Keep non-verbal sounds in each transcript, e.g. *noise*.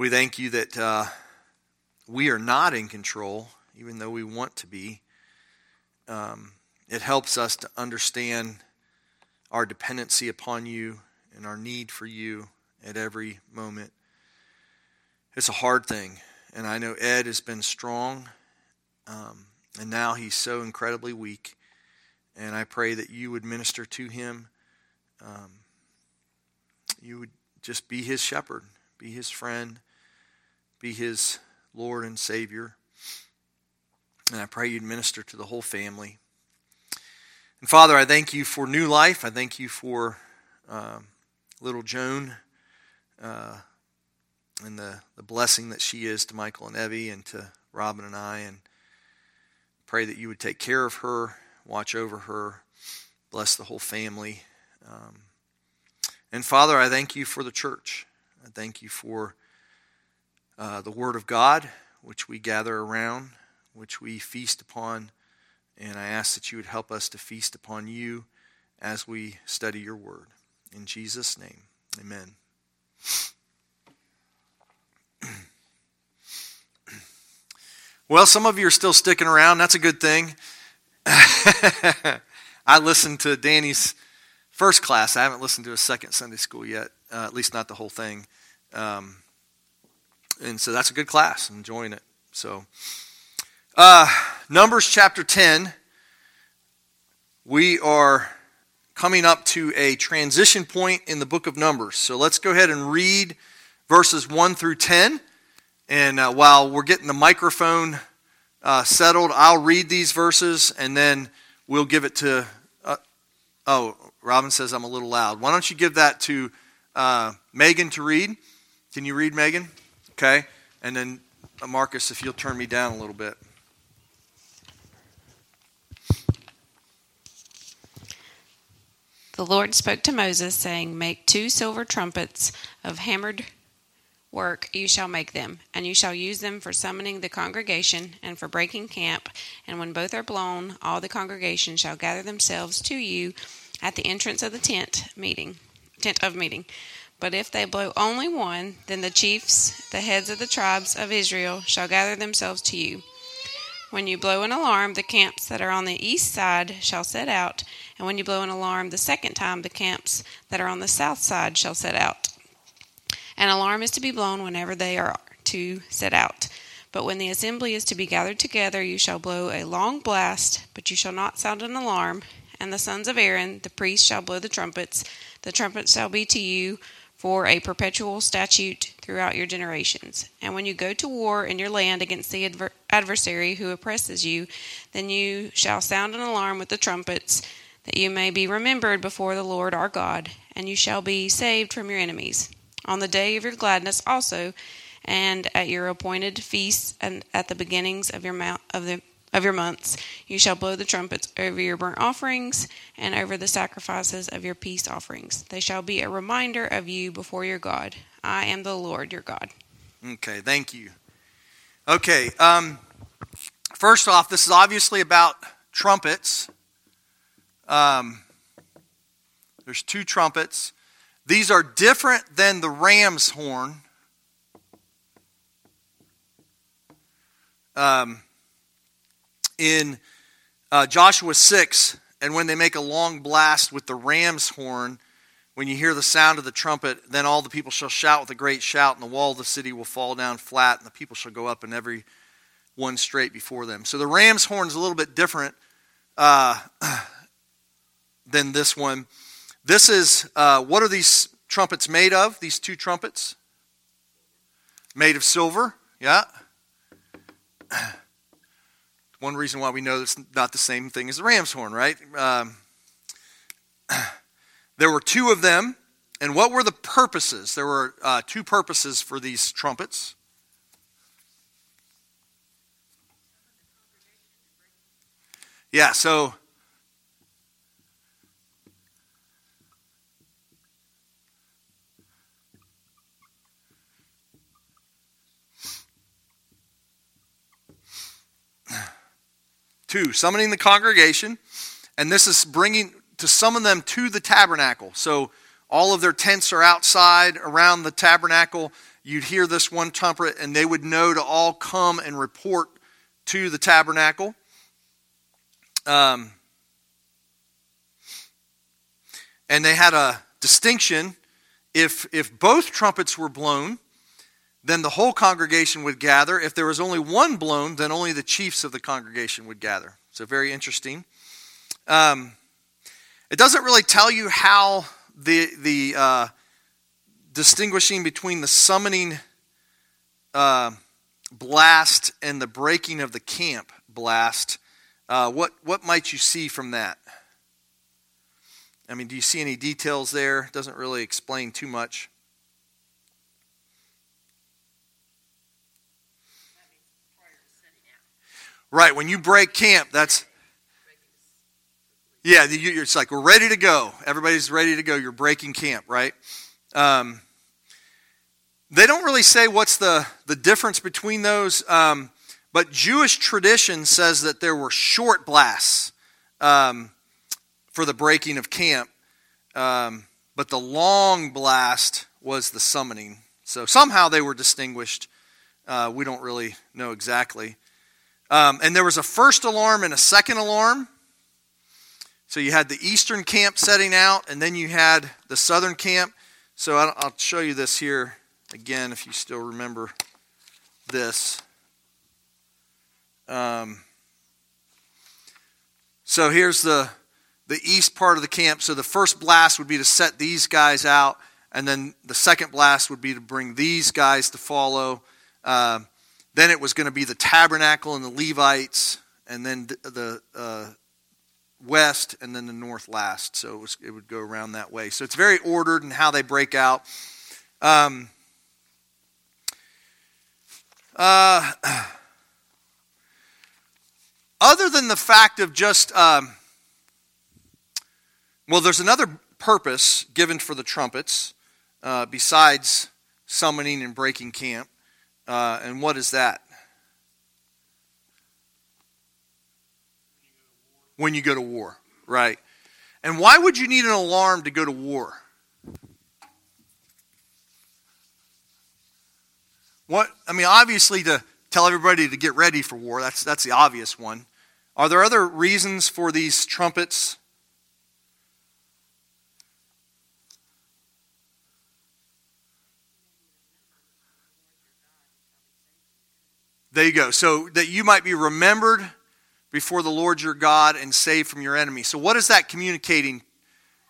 We thank you that uh, we are not in control, even though we want to be. Um, it helps us to understand our dependency upon you and our need for you at every moment. It's a hard thing, and I know Ed has been strong, um, and now he's so incredibly weak. And I pray that you would minister to him. Um, you would just be his shepherd, be his friend, be his Lord and Savior. And I pray you'd minister to the whole family. And Father, I thank you for new life. I thank you for um, little Joan uh, and the, the blessing that she is to Michael and Evie and to Robin and I. And pray that you would take care of her, watch over her, bless the whole family. Um, and Father, I thank you for the church. I thank you for uh, the Word of God, which we gather around, which we feast upon. And I ask that you would help us to feast upon you as we study your Word. In Jesus' name, amen. *clears throat* Well, some of you are still sticking around. That's a good thing. *laughs* I listened to Danny's first class. I haven't listened to his second Sunday school yet, uh, at least not the whole thing. Um, and so that's a good class. I'm enjoying it. So, uh, Numbers chapter 10, we are coming up to a transition point in the book of Numbers. So let's go ahead and read verses 1 through 10. And uh, while we're getting the microphone uh, settled, I'll read these verses and then we'll give it to. Uh, oh, Robin says I'm a little loud. Why don't you give that to uh, Megan to read? Can you read, Megan? Okay. And then uh, Marcus, if you'll turn me down a little bit. The Lord spoke to Moses, saying, Make two silver trumpets of hammered work, you shall make them, and you shall use them for summoning the congregation and for breaking camp. And when both are blown, all the congregation shall gather themselves to you at the entrance of the tent meeting, tent of meeting. But if they blow only one, then the chiefs, the heads of the tribes of Israel, shall gather themselves to you. When you blow an alarm, the camps that are on the east side shall set out, and when you blow an alarm the second time, the camps that are on the south side shall set out. An alarm is to be blown whenever they are to set out. But when the assembly is to be gathered together, you shall blow a long blast, but you shall not sound an alarm, and the sons of Aaron, the priests, shall blow the trumpets. The trumpets shall be to you for a perpetual statute throughout your generations. And when you go to war in your land against the adver- adversary who oppresses you, then you shall sound an alarm with the trumpets, that you may be remembered before the Lord our God, and you shall be saved from your enemies. On the day of your gladness also, and at your appointed feasts, and at the beginnings of your mount of the of your months. You shall blow the trumpets over your burnt offerings and over the sacrifices of your peace offerings. They shall be a reminder of you before your God. I am the Lord your God. Okay, thank you. Okay, um, first off, this is obviously about trumpets. Um, there's two trumpets. These are different than the ram's horn. Um, in uh, Joshua 6, and when they make a long blast with the ram's horn, when you hear the sound of the trumpet, then all the people shall shout with a great shout, and the wall of the city will fall down flat, and the people shall go up, and every one straight before them. So the ram's horn is a little bit different uh, *clears throat* than this one. This is uh, what are these trumpets made of? These two trumpets? Made of silver, yeah. *clears throat* One reason why we know it's not the same thing as the ram's horn, right? Um, *clears throat* there were two of them. And what were the purposes? There were uh, two purposes for these trumpets. Yeah, so Two, summoning the congregation. And this is bringing to summon them to the tabernacle. So all of their tents are outside around the tabernacle. You'd hear this one trumpet, and they would know to all come and report to the tabernacle. Um, and they had a distinction. If, if both trumpets were blown, then the whole congregation would gather. If there was only one blown, then only the chiefs of the congregation would gather. So, very interesting. Um, it doesn't really tell you how the, the uh, distinguishing between the summoning uh, blast and the breaking of the camp blast. Uh, what, what might you see from that? I mean, do you see any details there? Doesn't really explain too much. Right, when you break camp, that's yeah. It's like we're ready to go. Everybody's ready to go. You're breaking camp, right? Um, they don't really say what's the the difference between those, um, but Jewish tradition says that there were short blasts um, for the breaking of camp, um, but the long blast was the summoning. So somehow they were distinguished. Uh, we don't really know exactly. Um, and there was a first alarm and a second alarm. So you had the eastern camp setting out, and then you had the southern camp. So I'll show you this here again if you still remember this. Um, so here's the the east part of the camp. So the first blast would be to set these guys out, and then the second blast would be to bring these guys to follow. Uh, then it was going to be the tabernacle and the Levites, and then the, uh, west, and then the north last. So it, was, it, would go around that way. So it's very ordered in how they break out. Um, uh, other than the fact of just, um, well, there's another purpose given for the trumpets uh, besides summoning and breaking camp. Uh, and what is that? When you go to war, right? And why would you need an alarm to go to war? What I mean, obviously to tell everybody to get ready for war. That's that's the obvious one. Are there other reasons for these trumpets There you go. So that you might be remembered before the Lord your God and saved from your enemy. So, what is that communicating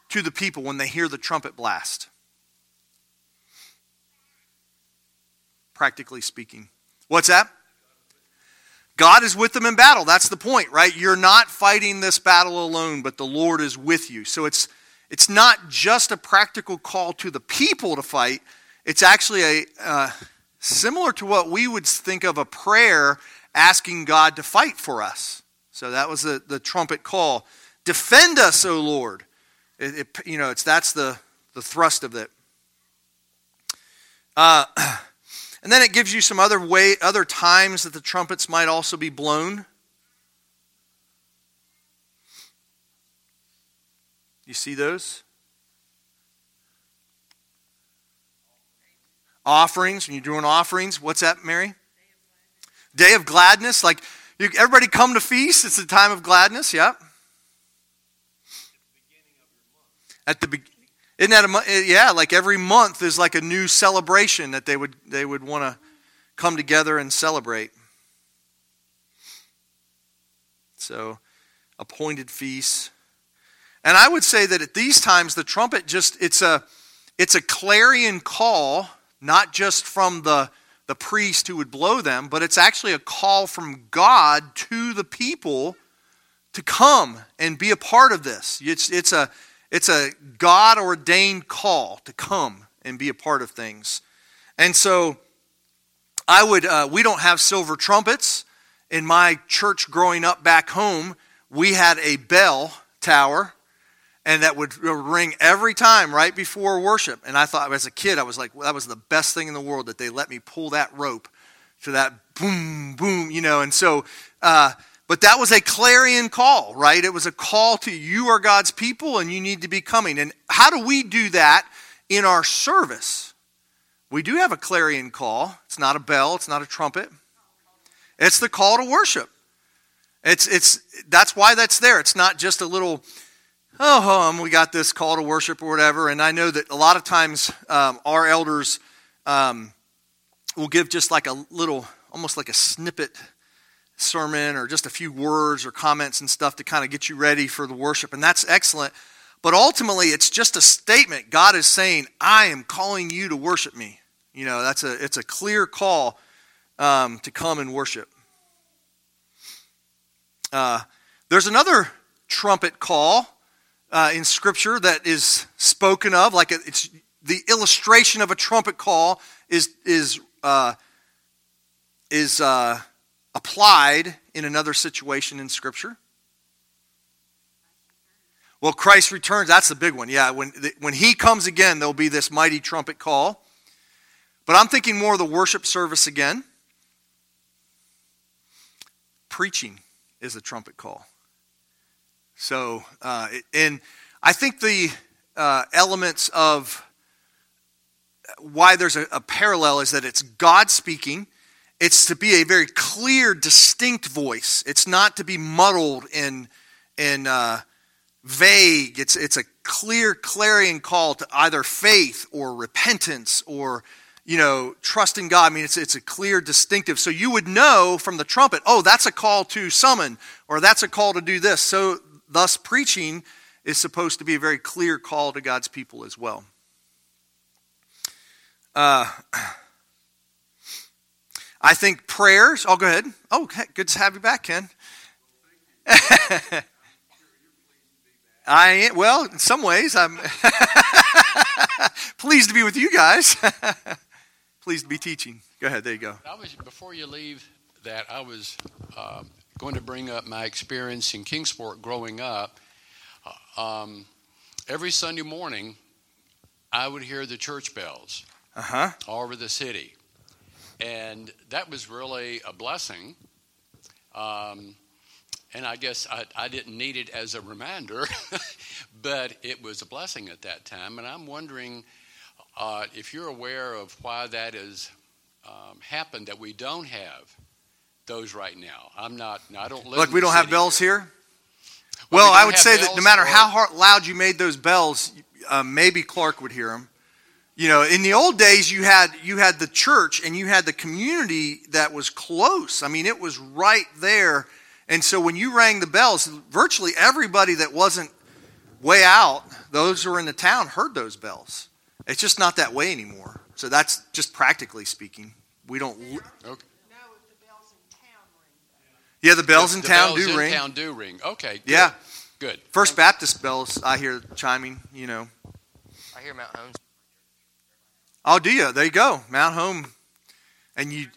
to the people when they hear the trumpet blast? Practically speaking. What's that? God is with them in battle. That's the point, right? You're not fighting this battle alone, but the Lord is with you. So it's it's not just a practical call to the people to fight. It's actually a uh, similar to what we would think of a prayer asking God to fight for us. So that was the, the trumpet call. Defend us, O Lord. It, it, you know, it's, that's the, the thrust of it. Uh, *clears throat* and then it gives you some other way, other times that the trumpets might also be blown. You see those? Offerings, when you're doing offerings, what's that, Mary? Day of gladness, like you, everybody come to feast. It's a time of gladness. Yeah. At the beginning, isn't that a eh, yeah? Like every month is like a new celebration that they would they would want to come together and celebrate. So, appointed feasts, and I would say that at these times the trumpet just it's a it's a clarion call not just from the, the priest who would blow them, but it's actually a call from God to the people to come and be a part of this. It's, it's a, it's a God ordained call to come and be a part of things. And so I would, uh, we don't have silver trumpets. In my church growing up back home, we had a bell tower and that would ring every time right before worship. And I thought, as a kid, I was like, well, that was the best thing in the world that they let me pull that rope to that boom, boom, you know. And so uh, But that was a clarion call, right? It was a call to you are God's people and you need to be coming. And how do we do that in our service? We do have a clarion call. It's not a bell, it's not a trumpet. It's the call to worship. It's it's that's why that's there. It's not just a little oh hum, we got this call to worship or whatever. And I know that a lot of times um, our elders um, will give just like a little, almost like a snippet sermon or just a few words or comments and stuff to kind of get you ready for the worship. And that's excellent. But ultimately, it's just a statement. God is saying, I am calling you to worship me. You know, that's a, it's a clear call um, to come and worship. Uh, there's another trumpet call uh, in Scripture that is spoken of, like it's the illustration of a trumpet call is is uh, is uh, applied in another situation in Scripture. Well, Christ returns. That's the big one. Yeah, when when He comes again, there'll be this mighty trumpet call. But I'm thinking more of the worship service again. Preaching is a trumpet call. So, uh, and I think the uh, elements of why there's a, a, parallel is that it's God speaking. It's to be a very clear, distinct voice. It's not to be muddled and and uh, vague. It's it's a clear clarion call to either faith or repentance or you know trusting God. I mean, it's it's a clear, distinctive. So you would know from the trumpet, oh, that's a call to summon, or that's a call to do this. So Thus, preaching is supposed to be a very clear call to God's people as well. Uh, I think prayers. Oh, go ahead. Oh, good to have you back, Ken. *laughs* I well, in some ways, I'm *laughs* pleased to be with you guys. *laughs* pleased to be teaching. Go ahead. There you go. I was before you leave that I was um, going to bring up my experience in Kingsport growing up. Uh, um, every Sunday morning, I would hear the church bells uh-huh. all over the city. And that was really a blessing. Um, and I guess I, I, didn't need it as a reminder, *laughs* but it was a blessing at that time. And I'm wondering uh, if you're aware of why that has um, happened that we don't have those right now. I'm not. I don't live. Look, we don't have bells here. Well, well we I would say that no matter how hard, loud you made those bells, uh, maybe Clark would hear them. You know, in the old days, you had you had the church and you had the community that was close. I mean, it was right there. And so when you rang the bells, virtually everybody that wasn't way out, those who were in the town, heard those bells. It's just not that way anymore. So that's just practically speaking. We don't. Okay. Yeah, the bells in the town bells do in ring. town do ring. Okay. Good. Yeah. Good. First Baptist bells I hear chiming. You know. I hear Mount Home. Oh, do you? There you go, Mount Home, and you.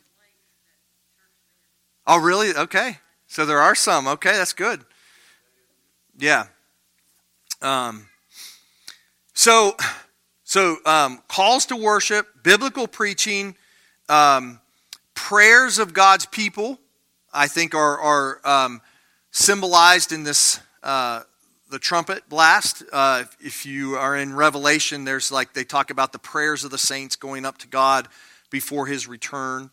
Oh, really? Okay. So there are some. Okay, that's good. Yeah. Um. So, so um, calls to worship, biblical preaching, um, prayers of God's people I think are, are um, symbolized in this uh, the trumpet blast. Uh, if you are in Revelation, there's like they talk about the prayers of the saints going up to God before His return.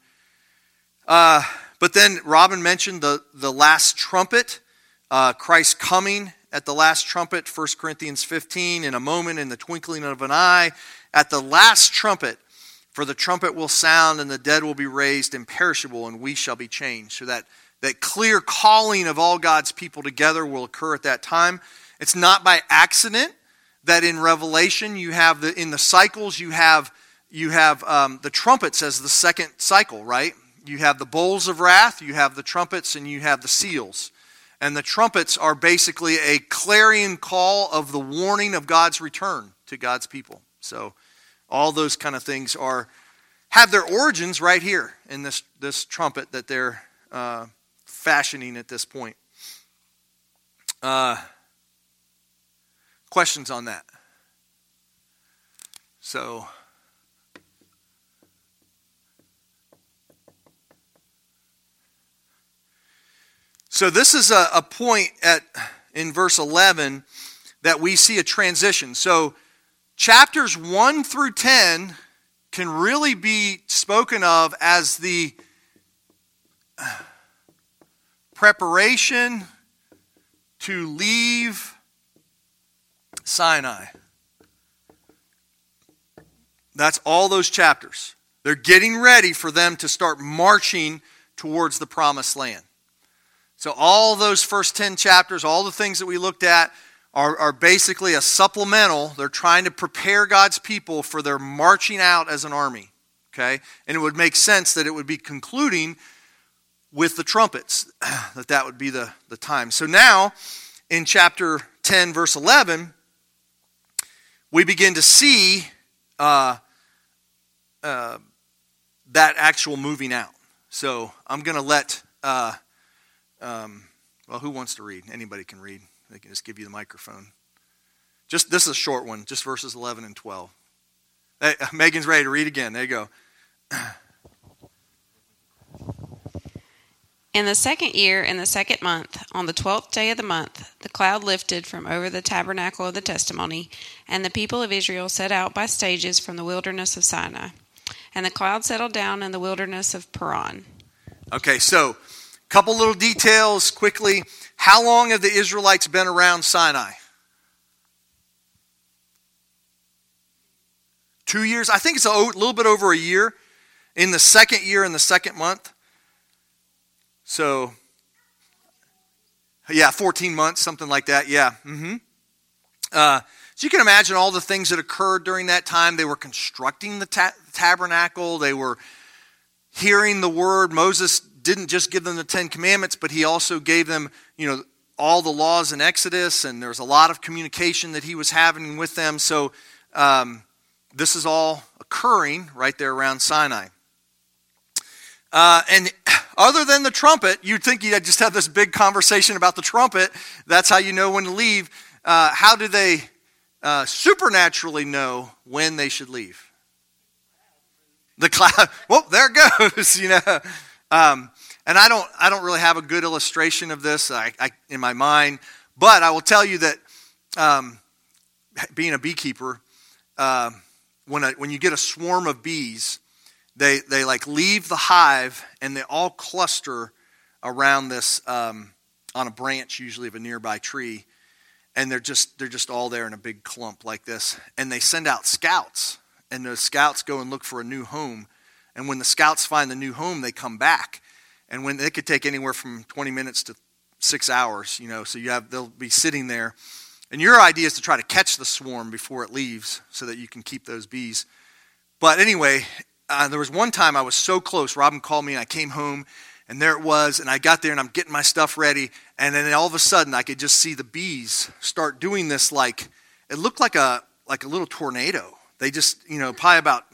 Uh, but then Robin mentioned the the last trumpet, uh, Christ coming at the last trumpet, 1 Corinthians 15, in a moment, in the twinkling of an eye, at the last trumpet. For the trumpet will sound, and the dead will be raised imperishable, and we shall be changed. So that, that clear calling of all God's people together will occur at that time. It's not by accident that in Revelation you have the in the cycles you have you have um, the trumpets as the second cycle, right? You have the bowls of wrath, you have the trumpets, and you have the seals. And the trumpets are basically a clarion call of the warning of God's return to God's people. So all those kind of things are have their origins right here in this this trumpet that they're uh, fashioning at this point. Uh, questions on that? So. So this is a, a point at in verse 11 that we see a transition. So chapters 1 through 10 can really be spoken of as the uh, preparation to leave Sinai. That's all those chapters. They're getting ready for them to start marching towards the promised land. So, all those first 10 chapters, all the things that we looked at, are, are basically a supplemental. They're trying to prepare God's people for their marching out as an army. Okay? And it would make sense that it would be concluding with the trumpets, *clears throat* that that would be the, the time. So now, in chapter 10, verse 11, we begin to see uh, uh, that actual moving out. So I'm going to let, uh, um, well, who wants to read? Anybody can read. They can just give you the microphone. Just this is a short one, just verses 11 and 12. Hey, *laughs* Megan's ready to read again. There you go. *clears throat* In the second year, in the second month, on the twelfth day of the month, the cloud lifted from over the tabernacle of the testimony, and the people of Israel set out by stages from the wilderness of Sinai. And the cloud settled down in the wilderness of Paran. Okay, so couple little details quickly. How long have the Israelites been around Sinai? Two years? I think it's a little bit over a year. In the second year, in the second month. So, yeah, 14 months, something like that. Yeah. Mm-hmm. Uh, so you can imagine all the things that occurred during that time. They were constructing the ta- tabernacle, they were hearing the word. Moses didn't just give them the Ten Commandments, but he also gave them, you know, all the laws in Exodus, and there's a lot of communication that he was having with them. So um, this is all occurring right there around Sinai. Uh, and other than the trumpet, you'd think you'd just have this big conversation about the trumpet. That's how you know when to leave. Uh, how do they uh, supernaturally know when they should leave? The cloud. *laughs* Well, there goes. *laughs* You know, um, and I don't. I don't really have a good illustration of this I, I, in my mind, but I will tell you that um, being a beekeeper, uh, when a, when you get a swarm of bees, they they like leave the hive and they all cluster around this um, on a branch, usually of a nearby tree, and they're just they're just all there in a big clump like this, and they send out scouts and the scouts go and look for a new home. And when the scouts find the new home, they come back. And when it could take anywhere from 20 minutes to six hours, you know, so you have they'll be sitting there. And your idea is to try to catch the swarm before it leaves so that you can keep those bees. But anyway, uh, there was one time I was so close. Robin called me and I came home and there it was. And I got there and I'm getting my stuff ready. And then all of a sudden I could just see the bees start doing this like, it looked like a, like a little tornado. They just, you know, probably about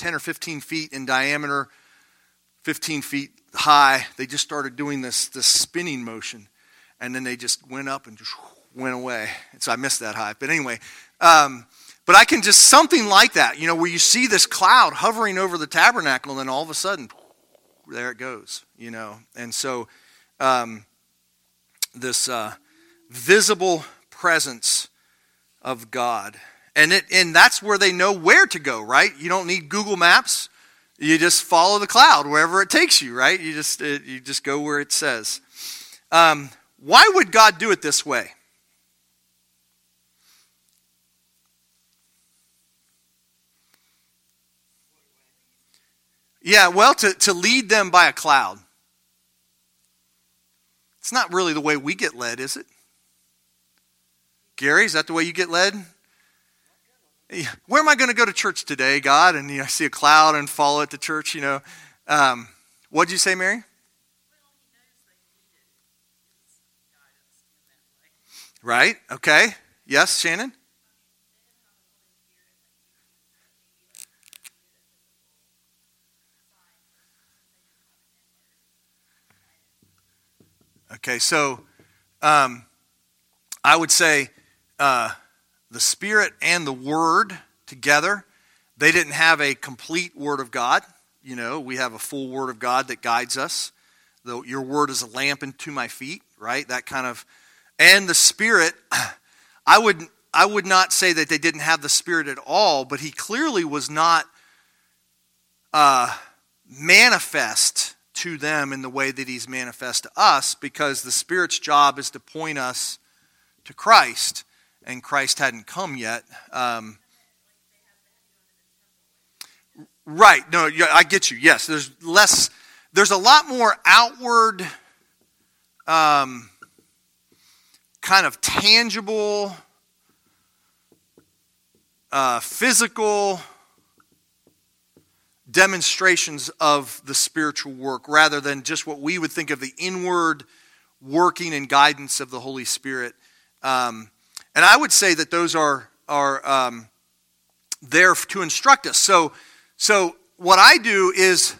10 or 15 feet in diameter, 15 feet high. They just started doing this, this spinning motion. And then they just went up and just went away. And so I missed that high. But anyway, um, but I can just something like that, you know, where you see this cloud hovering over the tabernacle, and then all of a sudden, there it goes, you know. And so, um, this uh, visible presence of God and, it, and that's where they know where to go, right? You don't need Google Maps. You just follow the cloud wherever it takes you, right? You just, it, you just go where it says. Um, why would God do it this way? Yeah, well, to, to lead them by a cloud. It's not really the way we get led, is it? Gary, is that the way you get led? Where am I going to go to church today, God? And you know, I see a cloud and follow it to church, you know. Um, what did you say, Mary? Right? Okay. Yes, Shannon? Okay, so um, I would say uh, the Spirit and the Word together. They didn't have a complete Word of God. You know, we have a full Word of God that guides us. The, your word is a lamp unto my feet, right? That kind of. And the Spirit, *clears throat* I would, I would not say that they didn't have the Spirit at all, but he clearly was not uh, manifest to them in the way that he's manifest to us because the Spirit's job is to point us to Christ, and Christ hadn't come yet. Um, right. No, I get you. Yes, there's less, there's a lot more outward, um, kind of tangible, uh, physical demonstrations of the spiritual work rather than just what we would think of the inward working and guidance of the Holy Spirit. Um, and I would say that those are, are um, there to instruct us. So, so what I do is,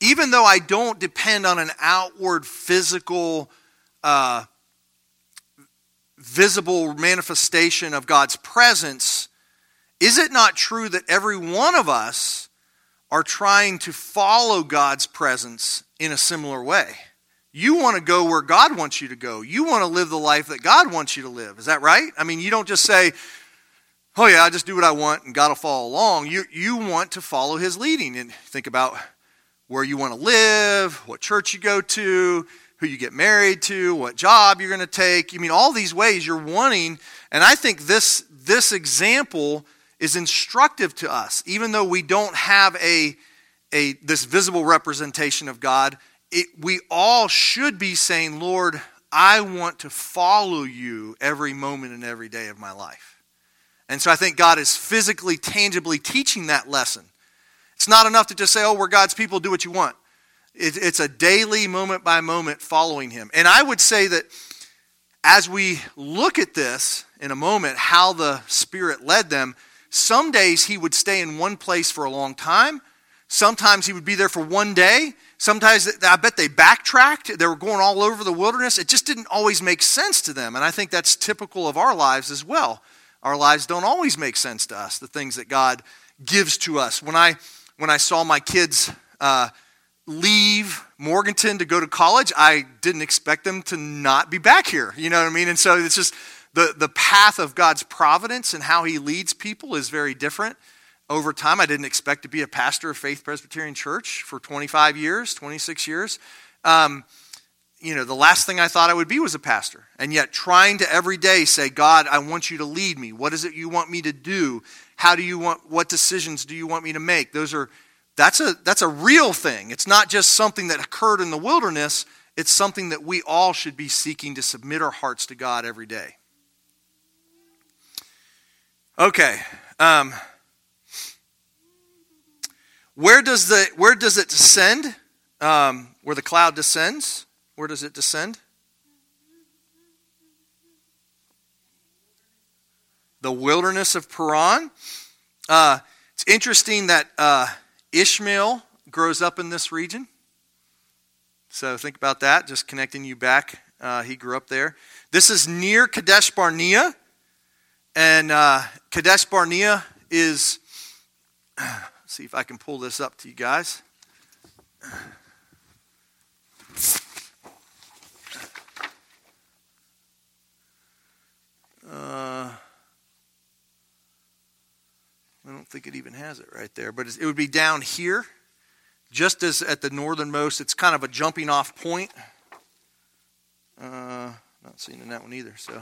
even though I don't depend on an outward physical, uh, visible manifestation of God's presence, is it not true that every one of us are trying to follow God's presence in a similar way? You want to go where God wants you to go. You want to live the life that God wants you to live. Is that right? I mean, you don't just say, oh, yeah, I just do what I want and God will follow along. You, you want to follow His leading and think about where you want to live, what church you go to, who you get married to, what job you're going to take. You mean all these ways you're wanting. And I think this, this example is instructive to us, even though we don't have a, a this visible representation of God. It, we all should be saying, Lord, I want to follow you every moment and every day of my life. And so I think God is physically, tangibly teaching that lesson. It's not enough to just say, oh, we're God's people, do what you want. It, it's a daily, moment by moment following Him. And I would say that as we look at this in a moment, how the Spirit led them, some days he would stay in one place for a long time. Sometimes he would be there for one day. Sometimes I bet they backtracked. They were going all over the wilderness. It just didn't always make sense to them. And I think that's typical of our lives as well. Our lives don't always make sense to us, the things that God gives to us. When I, when I saw my kids uh, leave Morganton to go to college, I didn't expect them to not be back here. You know what I mean? And so it's just the, the path of God's providence and how He leads people is very different. Over time, I didn't expect to be a pastor of Faith Presbyterian Church for 25 years, 26 years. Um, you know, the last thing I thought I would be was a pastor. And yet, trying to every day say, God, I want you to lead me. What is it you want me to do? How do you want, what decisions do you want me to make? Those are, that's a, that's a real thing. It's not just something that occurred in the wilderness, it's something that we all should be seeking to submit our hearts to God every day. Okay. Um, where does the where does it descend? Um, where the cloud descends? Where does it descend? The wilderness of Paran. Uh, it's interesting that uh, Ishmael grows up in this region. So think about that. Just connecting you back. Uh, he grew up there. This is near Kadesh Barnea. And uh, Kadesh Barnea is, see if I can pull this up to you guys. Uh, I don't think it even has it right there, but it would be down here, just as at the northernmost. It's kind of a jumping off point. Uh, not seeing in that one either, so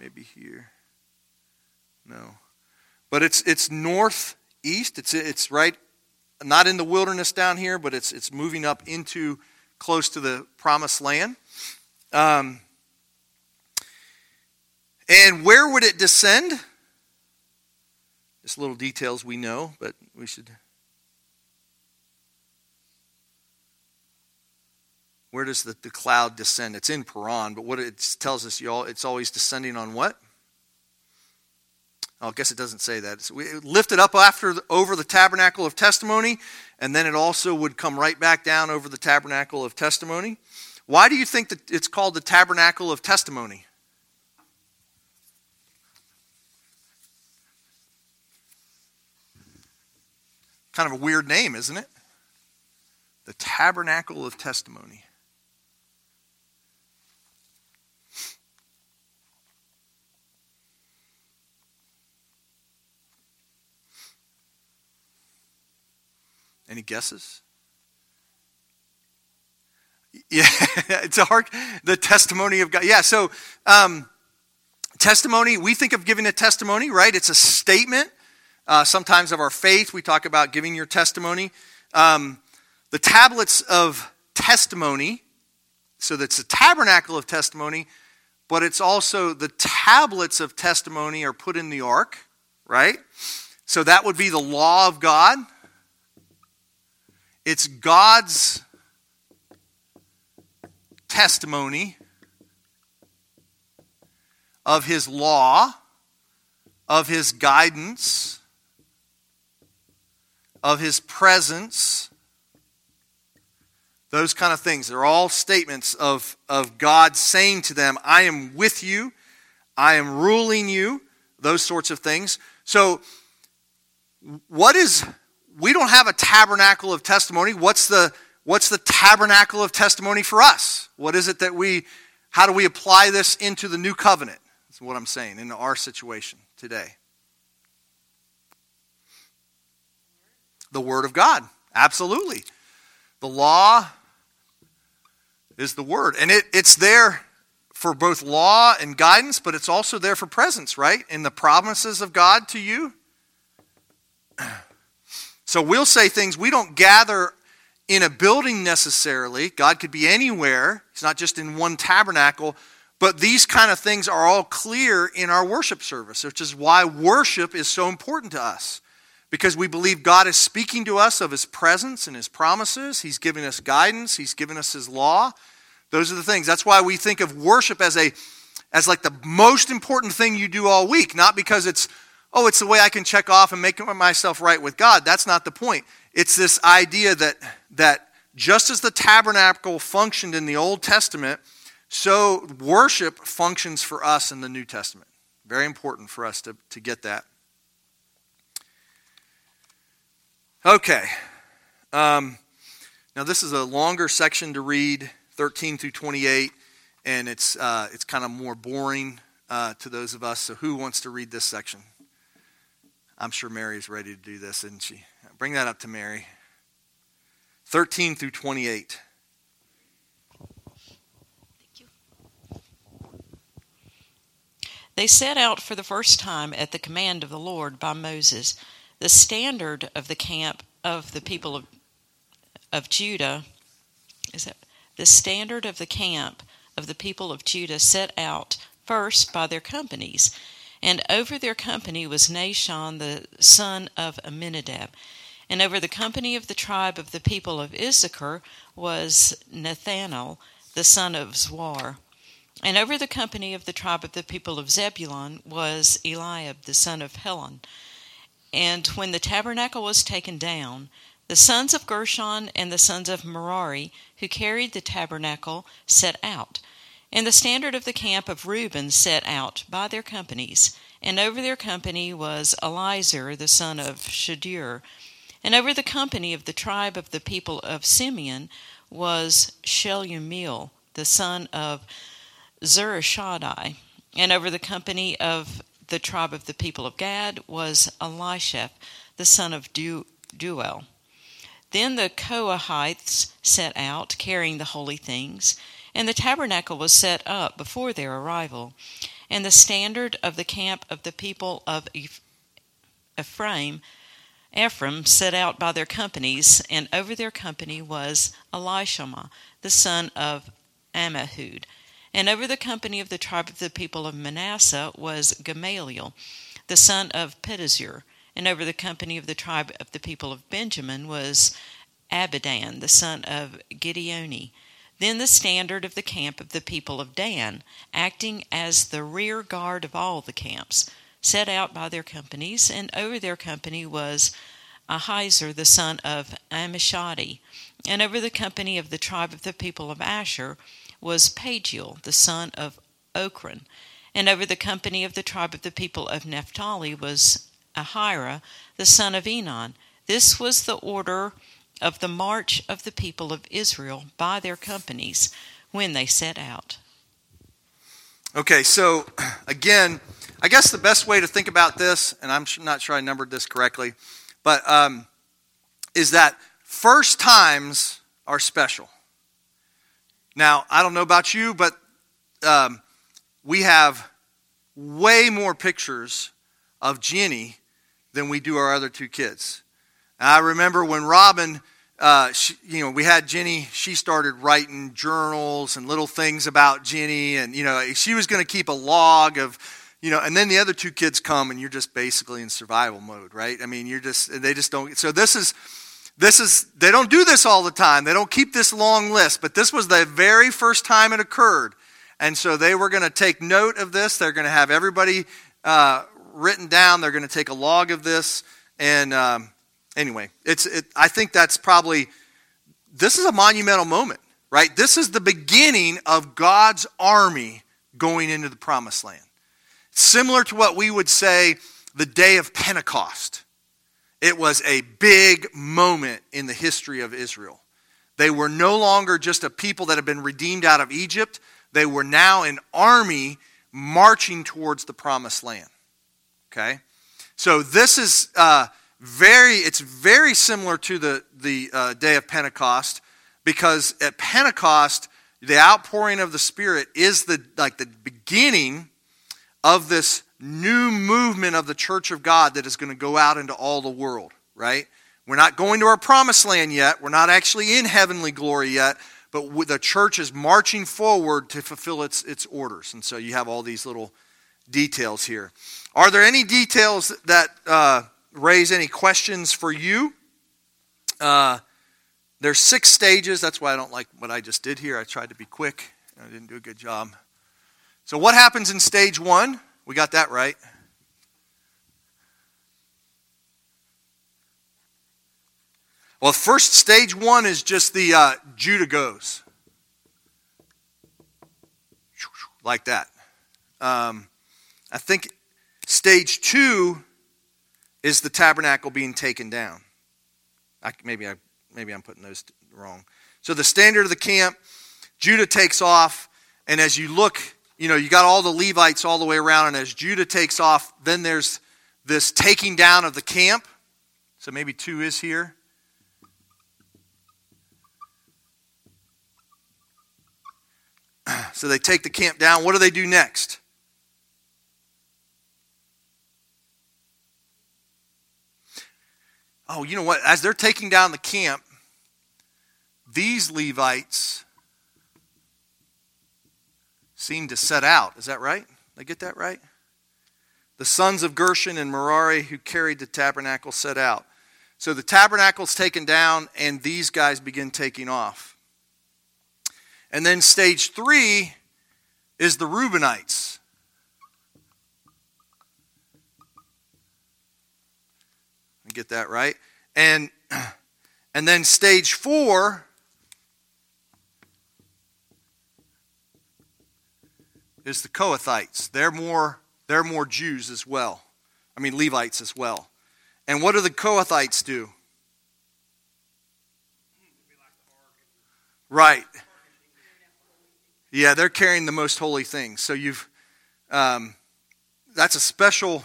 maybe here. No. But it's it's northeast. It's it's right not in the wilderness down here, but it's it's moving up into close to the promised land. Um, and where would it descend? Just little details we know, but we should. Where does the, the cloud descend? It's in Paran, but what it tells us, y'all, it's always descending on what? I guess it doesn't say that. So we lifted up after over the tabernacle of testimony, and then it also would come right back down over the tabernacle of testimony. Why do you think that it's called the tabernacle of testimony? Kind of a weird name, isn't it? The tabernacle of testimony. Any guesses? Yeah, *laughs* it's a hard, the testimony of God. Yeah, so um, testimony, we think of giving a testimony, right? It's a statement, uh, sometimes of our faith. We talk about giving your testimony. Um, the tablets of testimony, so that's a tabernacle of testimony, but it's also the tablets of testimony are put in the ark, right? So that would be the law of God. It's God's testimony of his law, of his guidance, of his presence, those kind of things. They're all statements of, of God saying to them, I am with you, I am ruling you, those sorts of things. So, what is, we don't have a tabernacle of testimony. What's the, what's the tabernacle of testimony for us? What is it that we, how do we apply this into the new covenant? That's what I'm saying, in our situation today. The Word of God. Absolutely. The law is the Word. And it, it's there for both law and guidance, but it's also there for presence, right? In the promises of God to you. *clears throat* So we'll say things we don't gather in a building necessarily. God could be anywhere, He's not just in one tabernacle. But these kind of things are all clear in our worship service, which is why worship is so important to us. Because we believe God is speaking to us of His presence and His promises. He's giving us guidance, He's given us His law. Those are the things. That's why we think of worship as a as like the most important thing you do all week, not because it's oh, it's the way I can check off and make myself right with God. That's not the point. It's this idea that that just as the tabernacle functioned in the Old Testament, so, worship functions for us in the New Testament. Very important for us to, to get that. Okay. Um, now, this is a longer section to read, 13 through 28, and it's, uh, it's kind of more boring uh, to those of us. So, who wants to read this section? I'm sure Mary is ready to do this, isn't she? Bring that up to Mary. 13 through 28. They set out for the first time at the command of the Lord by Moses. The standard of the camp of the people of, of Judah is that the standard of the camp of the people of Judah set out first by their companies. And over their company was Nahshon the son of Amminadab. And over the company of the tribe of the people of Issachar was Nethanel the son of Zuar. And over the company of the tribe of the people of Zebulun was Eliab the son of Helon. And when the tabernacle was taken down, the sons of Gershon and the sons of Merari, who carried the tabernacle, set out. And the standard of the camp of Reuben set out by their companies. And over their company was Elizur the son of Shedeur, And over the company of the tribe of the people of Simeon was Shelumiel the son of Zurishaddai, and over the company of the tribe of the people of Gad was Eliasaph, the son of du- Deuel. Then the Kohathites set out, carrying the holy things, and the tabernacle was set up before their arrival. And the standard of the camp of the people of Ephraim, Ephraim set out by their companies, and over their company was Elishama, the son of Ammihud. And over the company of the tribe of the people of Manasseh was Gamaliel, the son of Pedahzur. And over the company of the tribe of the people of Benjamin was Abidan, the son of Gideoni. Then the standard of the camp of the people of Dan, acting as the rear guard of all the camps, set out by their companies, and over their company was Ahiezer the son of Ammishaddai. And over the company of the tribe of the people of Asher was Pagiel, the son of Ochran. And over the company of the tribe of the people of Naphtali was Ahira, the son of Enan. This was the order of the march of the people of Israel by their companies when they set out. Okay, so again, I guess the best way to think about this, and I'm not sure I numbered this correctly, but um, is that first times are special. Now, I don't know about you, but um, we have way more pictures of Jenny than we do our other two kids. And I remember when Robin, uh, she, you know, we had Jenny, she started writing journals and little things about Jenny, and, you know, she was going to keep a log of, you know, and then the other two kids come and you're just basically in survival mode, right? I mean, you're just, they just don't, so this is, this is, they don't do this all the time. They don't keep this long list, but this was the very first time it occurred. And so they were going to take note of this. They're going to have everybody uh, written down. They're going to take a log of this. And um, anyway, it's, it, I think that's probably, this is a monumental moment, right? This is the beginning of God's army going into the promised land. Similar to what we would say the day of Pentecost. It was a big moment in the history of Israel. They were no longer just a people that had been redeemed out of Egypt, they were now an army marching towards the promised land. Okay? So this is uh, very, it's very similar to the, the uh, day of Pentecost because at Pentecost, the outpouring of the Spirit is the, like the beginning of this new movement of the church of God that is going to go out into all the world, right? We're not going to our promised land yet. We're not actually in heavenly glory yet, but the church is marching forward to fulfill its, its orders. And so you have all these little details here. Are there any details that uh, raise any questions for you? Uh, there's six stages. That's why I don't like what I just did here. I tried to be quick. I didn't do a good job. So, what happens in stage one? We got that right. Well, first stage one is just the uh, Judah goes. Like that. Um, I think stage two is the tabernacle being taken down. I, maybe, I, maybe I'm putting those wrong. So the standard of the camp, Judah takes off, and as you look you know, you got all the Levites all the way around, and as Judah takes off, then there's this taking down of the camp. So maybe two is here. *clears throat* So they take the camp down. What do they do next? Oh, you know what? As they're taking down the camp, these Levites seem to set out. Is that right? Did I get that right? The sons of Gershon and Merari who carried the tabernacle set out. So the tabernacle's taken down, and these guys begin taking off. And then stage three is the Reubenites. Get that right? And *clears throat* and then stage four is the Kohathites. They're more, they're more Jews as well. I mean, Levites as well. And what do the Kohathites do? Right. Yeah, they're carrying the most holy things. So you've, um, that's a special,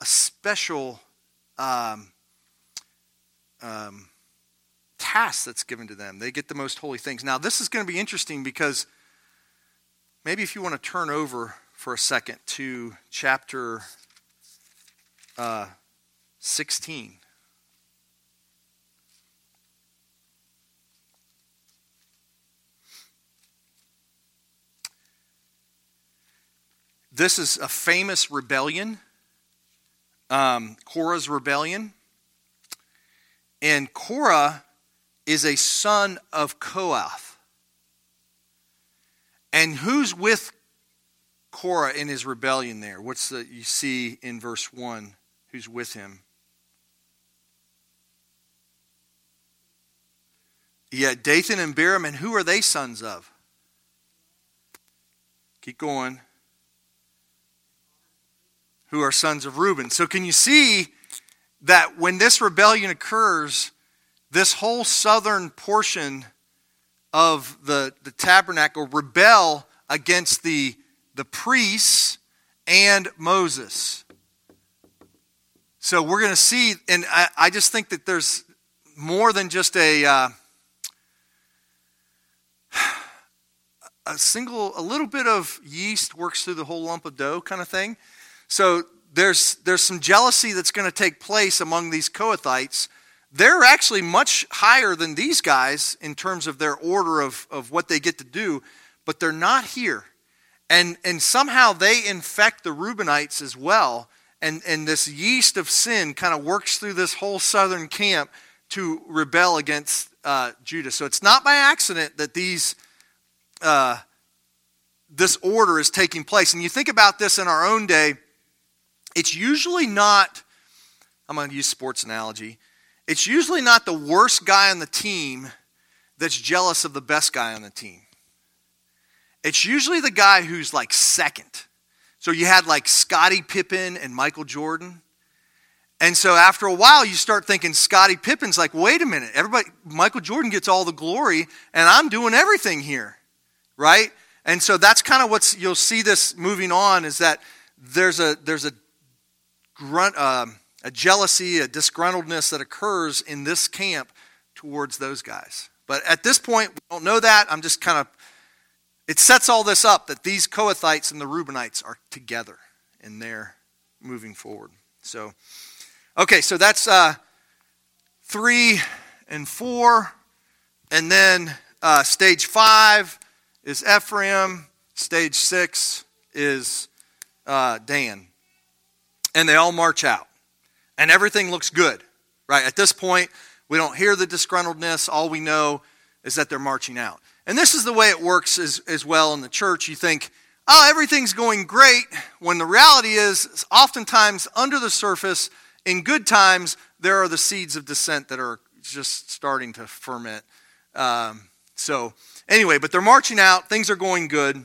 a special um, um, task that's given to them. They get the most holy things. Now, this is going to be interesting because Maybe if you want to turn over for a second to chapter uh, 16. This is a famous rebellion, um, Korah's rebellion. And Korah is a son of Kohath. And who's with Korah in his rebellion there? What's the you see in verse 1 who's with him? Yeah, Dathan and Abiram, and who are they sons of? Keep going. Who are sons of Reuben. So can you see that when this rebellion occurs, this whole southern portion of the, the tabernacle rebel against the, the priests and Moses. So we're going to see, and I, I, just think that there's more than just a. Uh, a single, a little bit of yeast works through the whole lump of dough kind of thing. So there's, there's some jealousy that's going to take place among these Kohathites. They're actually much higher than these guys in terms of their order of, of what they get to do, but they're not here. And, and somehow they infect the Reubenites as well. And, and this yeast of sin kind of works through this whole southern camp to rebel against uh, Judah. So it's not by accident that these uh, this order is taking place. And you think about this in our own day, it's usually not, I'm going to use sports analogy, it's usually not the worst guy on the team that's jealous of the best guy on the team. It's usually the guy who's like second. So you had like Scottie Pippen and Michael Jordan. And so after a while, you start thinking Scottie Pippen's like, wait a minute, everybody, Michael Jordan gets all the glory, and I'm doing everything here right? And so that's kind of what's you'll see this moving on is that there's a there's a grunt um, a jealousy, a disgruntledness that occurs in this camp towards those guys. But at this point, we don't know that. I'm just kind of it sets all this up that these Kohathites and the Reubenites are together and they're moving forward. So, okay, so that's uh, three and four, and then uh, stage five is Ephraim. Stage six is uh, Dan. And they all march out. And everything looks good, right? At this point, we don't hear the disgruntledness. All we know is that they're marching out. And this is the way it works as, as well in the church. You think, oh, everything's going great, when the reality is, oftentimes under the surface, in good times, there are the seeds of dissent that are just starting to ferment. Um, so, Anyway, but they're marching out. Things are going good.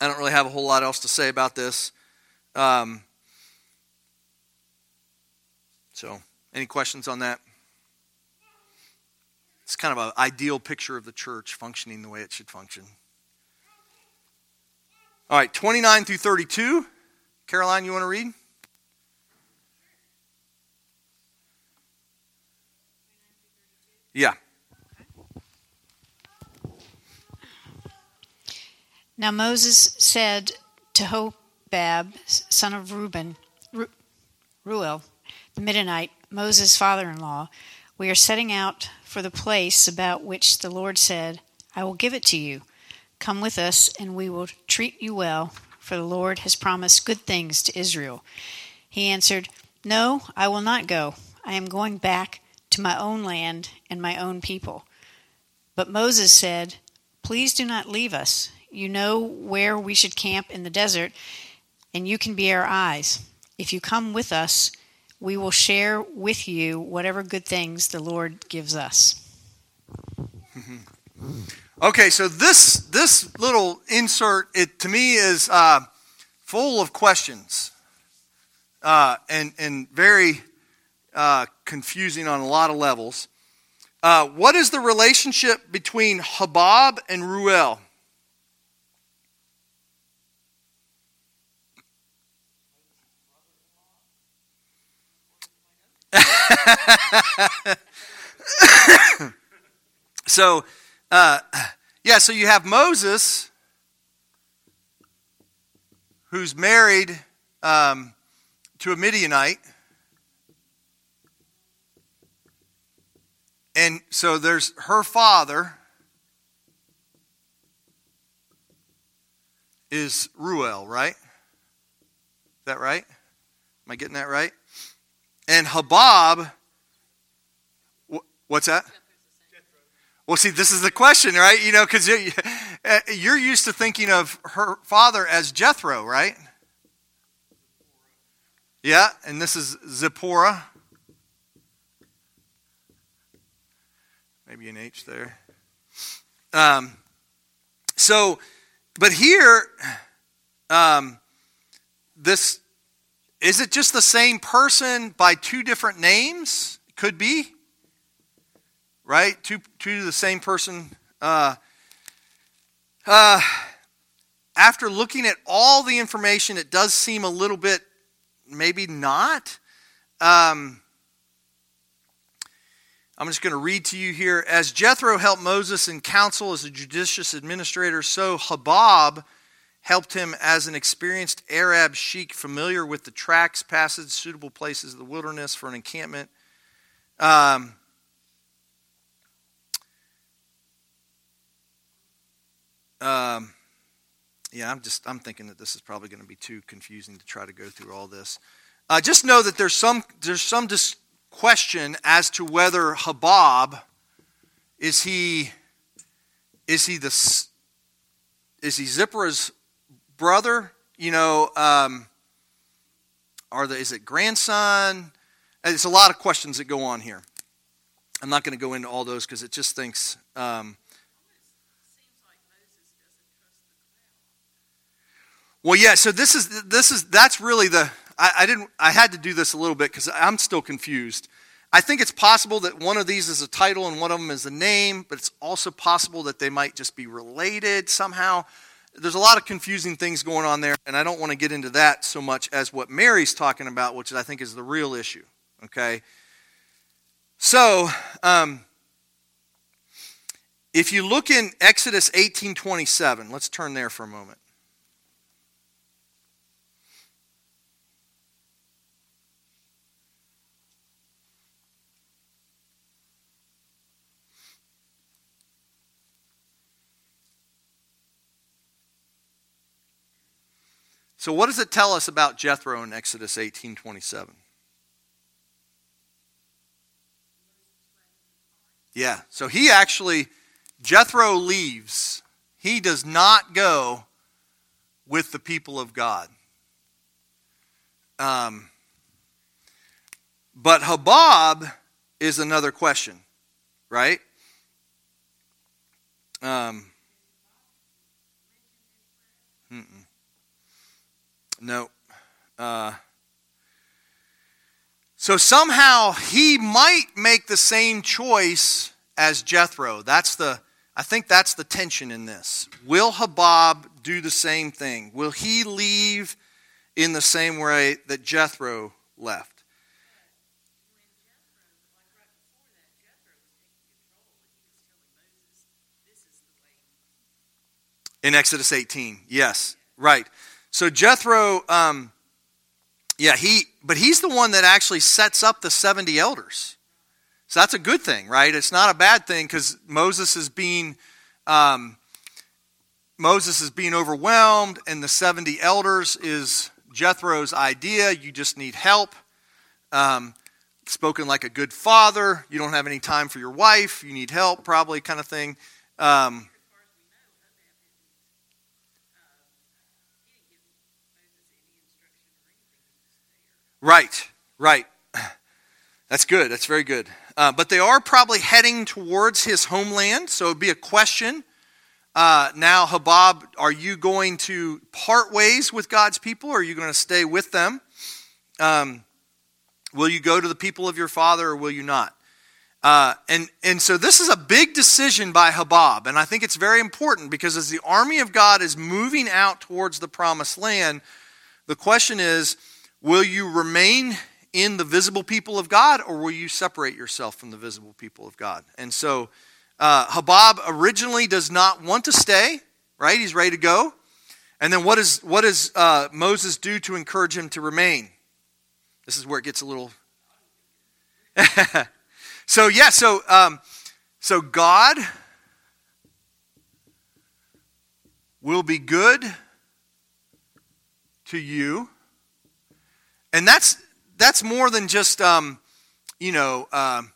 I don't really have a whole lot else to say about this. Um, so, any questions on that? It's kind of an ideal picture of the church functioning the way it should function. All right, 29 through 32. Caroline, you want to read? Yeah. Now Moses said to Hobab, son of Reuben, Reuel, the Midianite, Moses' father in law, We are setting out for the place about which the Lord said, I will give it to you. Come with us, and we will treat you well, for the Lord has promised good things to Israel. He answered, No, I will not go. I am going back to my own land and my own people. But Moses said, Please do not leave us. You know where we should camp in the desert, and you can be our eyes. If you come with us, we will share with you whatever good things the Lord gives us. *laughs* Okay, so this this little insert it to me is uh, full of questions uh, and and very uh, confusing on a lot of levels. Uh, what is the relationship between Habab and Reuel? *laughs* so, uh, yeah, so you have Moses, who's married um, to a Midianite. And so there's her father is Reuel, right? Is that right? Am I getting that right? And Habab, what's that? Well, see, this is the question, right? You know, because you're used to thinking of her father as Jethro, right? Yeah, and this is Zipporah. Maybe an H there. Um, so, but here, um, this is it just the same person by two different names? Could be. right? Two, two the same person. Uh, uh, after looking at all the information, it does seem a little bit maybe not. Um, I'm just going to read to you here. As Jethro helped Moses in counsel as a judicious administrator, so Hobab helped him as an experienced Arab sheik familiar with the tracks, passages, suitable places of the wilderness for an encampment. Um, um, yeah, I'm just I'm thinking that this is probably going to be too confusing to try to go through all this. Uh, just know that there's some there's some dis- question as to whether Habab is he is he the is he Zipporah's brother? You know, um, are the is it grandson? It's a lot of questions that go on here. I'm not going to go into all those because it just thinks. Um, well, yeah. So this is this is that's really the I, I didn't. I had to do this a little bit because I'm still confused. I think it's possible that one of these is a title and one of them is a name, but it's also possible that they might just be related somehow. There's a lot of confusing things going on there, and I don't want to get into that so much as what Mary's talking about, which I think is the real issue. Okay? So, um, if you look in Exodus 18:27, let's turn there for a moment. So what does it tell us about Jethro in Exodus 18:27? Yeah. So he actually Jethro leaves. He does not go with the people of God. Um, but Habab is another question, right? Um, No. Uh, so somehow he might make the same choice as Jethro. That's the I think that's the tension in this. Will Habab do the same thing? Will he leave in the same way that Jethro left? In Exodus 18, yes, right. So Jethro, um, yeah, he, but he's the one that actually sets up the 70 elders. So that's a good thing, right? It's not a bad thing because Moses is being, um, Moses is being overwhelmed, and the 70 elders is Jethro's idea. You just need help. Um, spoken like a good father. You don't have any time for your wife. You need help, probably, kind of thing. Um, Right, right. *sighs* That's good. That's very good. Uh, but they are probably heading towards his homeland, so it'd be a question. Uh, now, Habab, are you going to part ways with God's people, or are you going to stay with them? Um, will you go to the people of your father, or will you not? Uh, and, and so this is a big decision by Habab, and I think it's very important because as the army of God is moving out towards the promised land, the question is Will you remain in the visible people of God or will you separate yourself from the visible people of God? And so uh, Habab originally does not want to stay, right? He's ready to go. And then what, is, what does uh, Moses do to encourage him to remain? This is where it gets a little. *laughs* so, yeah, so, um, so God will be good to you and that's that's more than just um, you know um,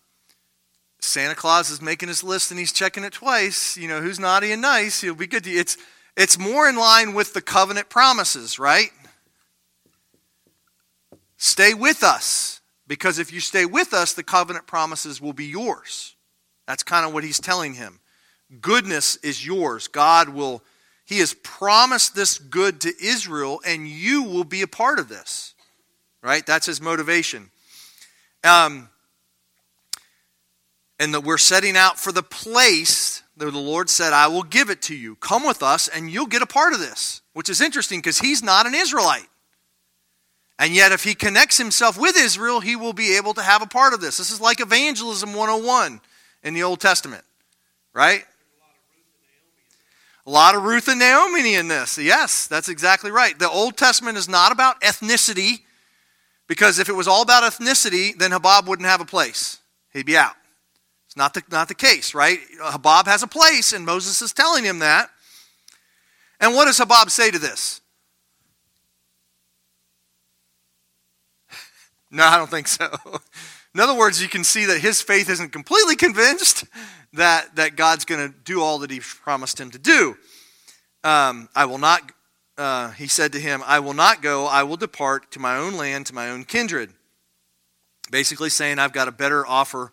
Santa Claus is making his list and he's checking it twice. You know who's naughty and nice. He'll be good to you. It's it's more in line with the covenant promises, right? Stay with us because if you stay with us, the covenant promises will be yours. That's kind of what he's telling him. Goodness is yours. God will. He has promised this good to Israel, and you will be a part of this right? That's his motivation. Um, and that we're setting out for the place that the Lord said, I will give it to you. Come with us, and you'll get a part of this, which is interesting because he's not an Israelite. And yet, if he connects himself with Israel, he will be able to have a part of this. This is like evangelism 101 in the Old Testament, right? A lot of Ruth and Naomi in this. Yes, that's exactly right. The Old Testament is not about ethnicity, because if it was all about ethnicity, then Habab wouldn't have a place. He'd be out. It's not the, not the case, right? Habab has a place, and Moses is telling him that. And what does Habab say to this? *laughs* no, I don't think so. *laughs* In other words, you can see that his faith isn't completely convinced that, that God's going to do all that he promised him to do. Um, I will not, uh, he said to him, I will not go, I will depart to my own land, to my own kindred. Basically saying, I've got a better offer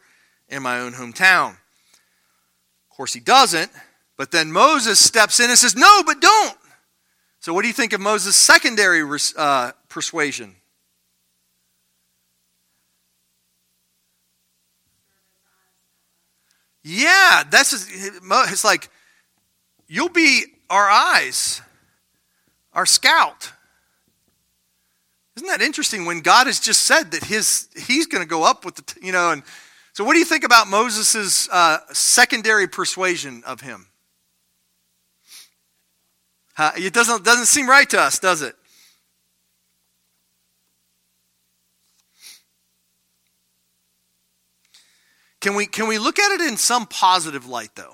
in my own hometown. Of course, he doesn't, but then Moses steps in and says, No, but don't. So, what do you think of Moses' secondary uh, persuasion? Yeah, that's it's like you'll be our eyes, our scout. Isn't that interesting when God has just said that his he's going to go up with the you know and so what do you think about Moses' uh, secondary persuasion of him? Uh, it doesn't doesn't seem right to us, does it? Can we, can we look at it in some positive light, though?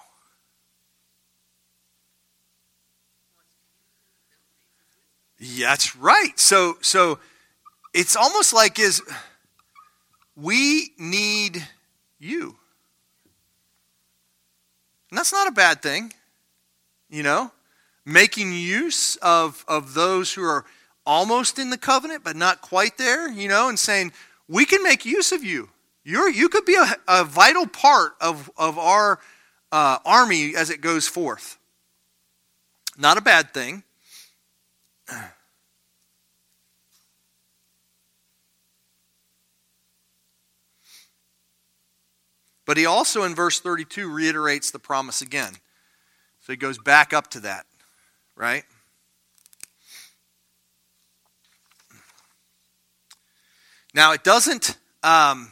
That's right. So, so it's almost like is we need you. And that's not a bad thing, you know? Making use of, of those who are almost in the covenant but not quite there, you know, and saying, we can make use of you. You're, you could be a, a vital part of, of our uh, army as it goes forth. Not a bad thing. *clears throat* But he also, in verse 32, reiterates the promise again. So he goes back up to that, right? Now, it doesn't. Um,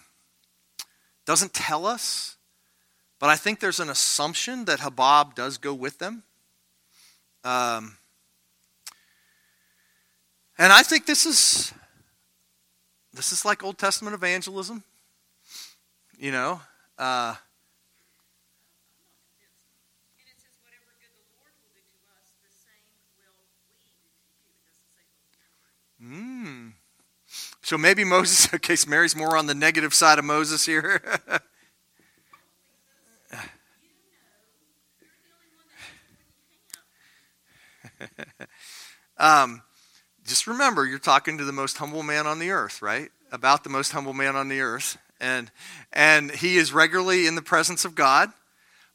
doesn't tell us, but I think there's an assumption that Habab does go with them. Um, and I think this is this is like Old Testament evangelism. You know, uh, Hmm. So maybe Moses, *laughs* okay, so Mary's more on the negative side of Moses here. *laughs* *laughs* um, just remember, you're talking to the most humble man on the earth, right? About the most humble man on the earth. And, and he is regularly in the presence of God.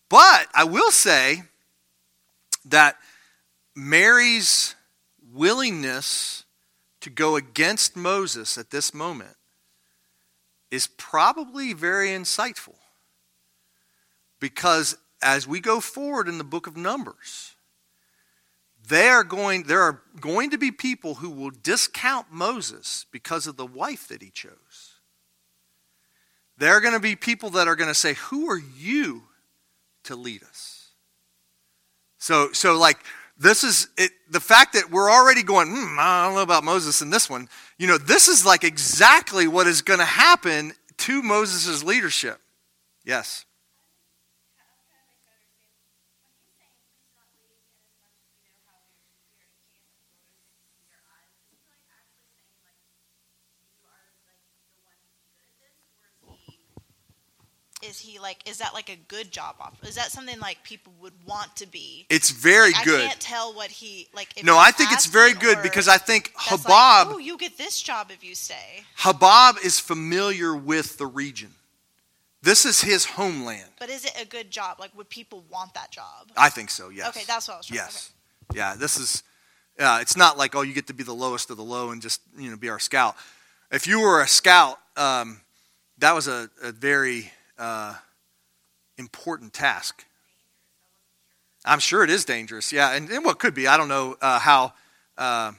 But I will say that Mary's willingness to go against Moses at this moment is probably very insightful. Because as we go forward in the book of Numbers, they are going, there are going to be people who will discount Moses because of the wife that he chose. There are going to be people that are going to say, Who are you to lead us? So, so like, this is it, the fact that we're already going, hmm, I don't know about Moses in this one. You know, this is like exactly what is going to happen to Moses' leadership. Yes. Is he like is that like a good job offer is that something like people would want to be? It's very like, good. i can't tell what he like no i think it's very good because i think habab like, oh you get this job if you stay. Habab is familiar with the region. This is his homeland. But is it a good job? Like would people want that job? I think so yes. Okay that's what i was trying yes. okay. yeah this is uh, it's not like oh you get to be the lowest of the low and just you know be our scout. If you were a scout um, that was a, a very uh, important task. I'm sure it is dangerous. Yeah, and, and what could be. I don't know uh, how. Uh,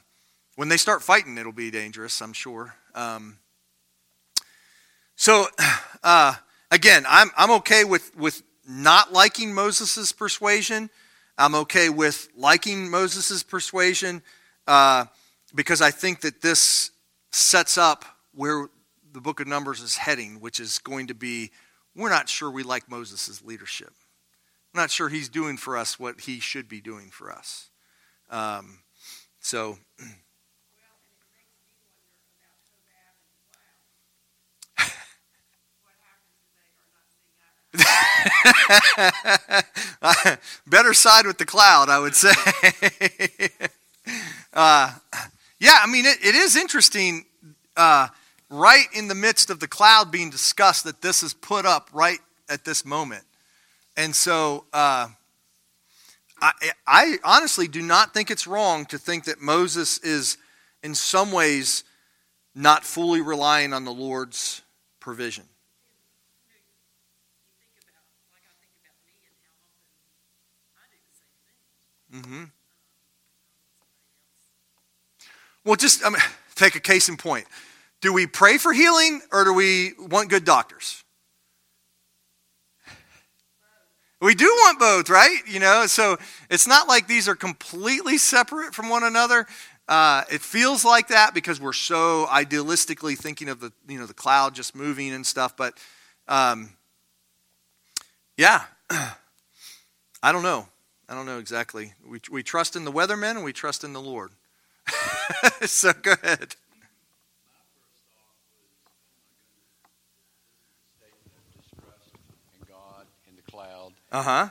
when they start fighting, it'll be dangerous, I'm sure. Um, so, *sighs* uh, again, I'm, I'm okay with, with not liking Moses' persuasion. I'm okay with liking Moses' persuasion uh, because I think that this sets up where the book of Numbers is heading, which is going to be we're not sure we like Moses' leadership. Not sure he's doing for us what he should be doing for us. Um, so. *clears throat* Better side with the cloud, I would say. *laughs* uh, yeah, I mean, it, it is interesting, uh, right in the midst of the cloud being discussed, that this is put up right at this moment. And so uh, I, I honestly do not think it's wrong to think that Moses is, in some ways, not fully relying on the Lord's provision. Mm-hmm. Well, just I mean, *laughs* take a case in point. Do we pray for healing or do we want good doctors? We do want both, right? You know, so it's not like these are completely separate from one another. Uh, it feels like that because we're so idealistically thinking of the you know the cloud just moving and stuff. But um, yeah, *clears throat* I don't know. I don't know exactly. We, we trust in the weathermen and we trust in the Lord. *laughs* so go ahead. Uh huh.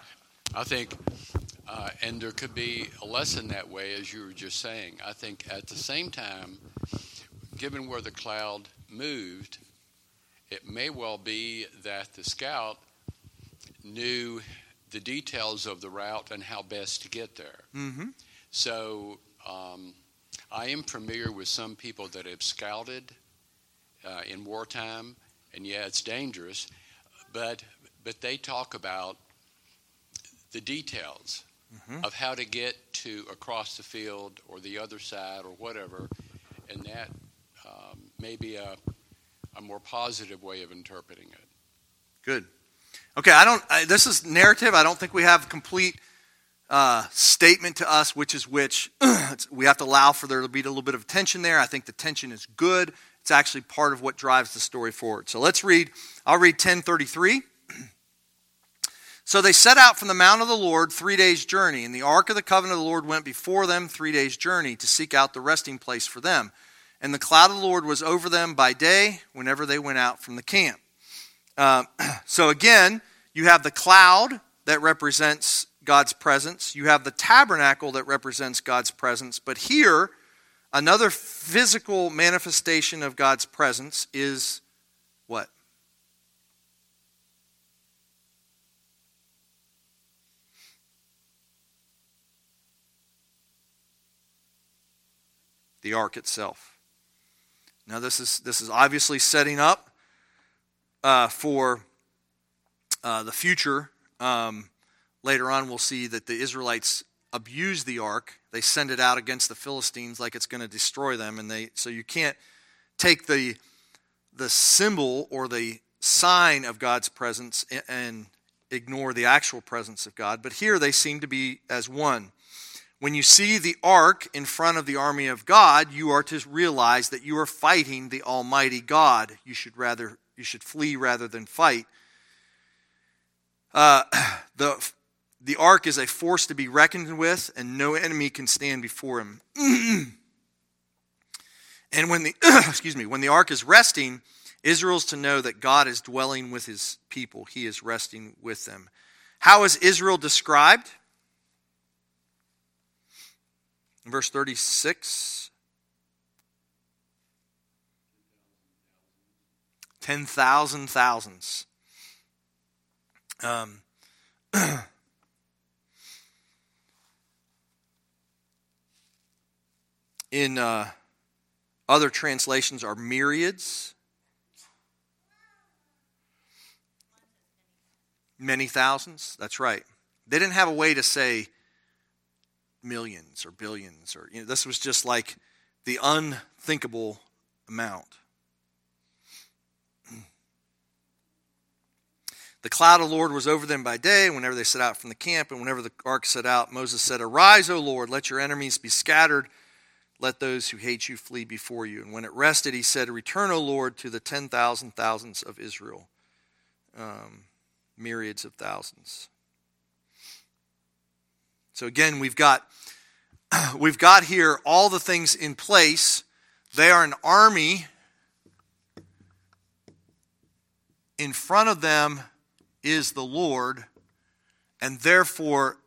I think, uh, and there could be a lesson that way, as you were just saying. I think at the same time, given where the cloud moved, it may well be that the scout knew the details of the route and how best to get there. Mm-hmm. So um, I am familiar with some people that have scouted uh, in wartime, and yeah, it's dangerous, but but they talk about the details mm-hmm. of how to get to across the field or the other side or whatever, and that um, may be a, a more positive way of interpreting it. Good. Okay, I don't. I, this is narrative. I don't think we have complete uh, statement to us, which is which. *clears throat* we have to allow for there to be a little bit of tension there. I think the tension is good. It's actually part of what drives the story forward. So let's read. I'll read ten thirty three. So they set out from the mount of the Lord three days' journey, and the ark of the covenant of the Lord went before them three days' journey to seek out the resting place for them. And the cloud of the Lord was over them by day whenever they went out from the camp. Uh, *clears throat* so again, you have the cloud that represents God's presence, you have the tabernacle that represents God's presence, but here, another physical manifestation of God's presence is what? The ark itself. Now, this is, this is obviously setting up uh, for uh, the future. Um, later on, we'll see that the Israelites abuse the ark. They send it out against the Philistines like it's going to destroy them, and they so you can't take the the symbol or the sign of God's presence and ignore the actual presence of God. But here they seem to be as one. When you see the ark in front of the army of God, you are to realize that you are fighting the Almighty God. You should rather you should flee rather than fight. Uh, *clears throat* the the ark is a force to be reckoned with, and no enemy can stand before him. *clears throat* and when the *clears throat* excuse me, when the ark is resting, Israel's to know that God is dwelling with his people. He is resting with them. How is Israel described? In verse 36 10,000 thousands. Um, *clears throat* in uh, other translations are myriads. Many thousands? That's right. They didn't have a way to say millions or billions or you know, this was just like the unthinkable amount. *clears throat* The cloud of the Lord was over them by day whenever they set out from the camp, and whenever the ark set out, Moses said, Arise, O Lord, let your enemies be scattered, let those who hate you flee before you. And when it rested, he said, Return, O Lord, to the ten thousand thousands of Israel, um, myriads of thousands. So again, we've got *clears throat* we've got here all the things in place. They are an army. In front of them is the Lord, and therefore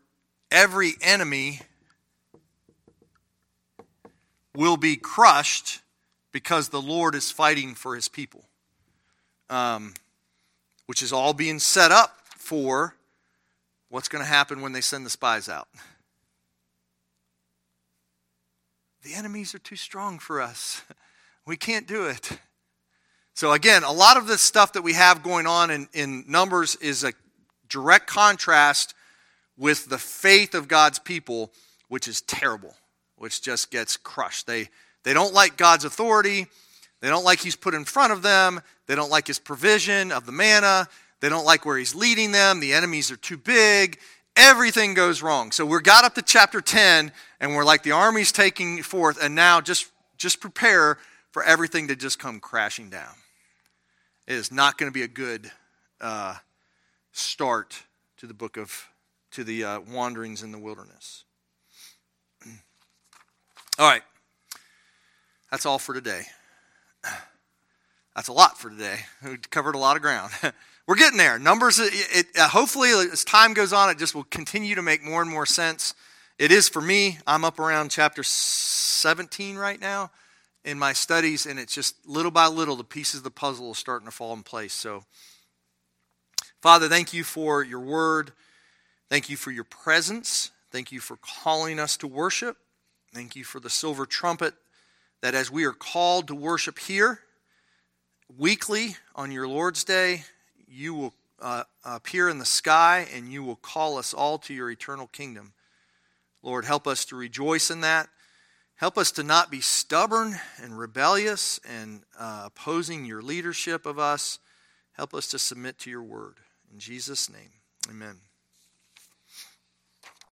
every enemy will be crushed because the Lord is fighting for his people, um, which is all being set up for what's going to happen when they send the spies out. The enemies are too strong for us. We can't do it. So, again, a lot of this stuff that we have going on in, in Numbers is a direct contrast with the faith of God's people, which is terrible, which just gets crushed. They, they don't like God's authority. They don't like He's put in front of them. They don't like His provision of the manna. They don't like where He's leading them. The enemies are too big. Everything goes wrong. So we're got up to chapter 10, and we're like the army's taking forth, and now just, just prepare for everything to just come crashing down. It is not going to be a good uh, start to the book of, to the uh, wanderings in the wilderness. *clears throat* All right. That's all for today. *clears throat* That's a lot for today. We covered a lot of ground. *laughs* We're getting there. Numbers, it, it, uh, hopefully, as time goes on, it just will continue to make more and more sense. It is for me. I'm up around chapter 17 right now in my studies, and it's just little by little the pieces of the puzzle are starting to fall in place. So, Father, thank you for your word. Thank you for your presence. Thank you for calling us to worship. Thank you for the silver trumpet that as we are called to worship here weekly on your Lord's Day, you will uh, appear in the sky and you will call us all to your eternal kingdom. Lord, help us to rejoice in that. Help us to not be stubborn and rebellious and uh, opposing your leadership of us. Help us to submit to your word. In Jesus' name, amen.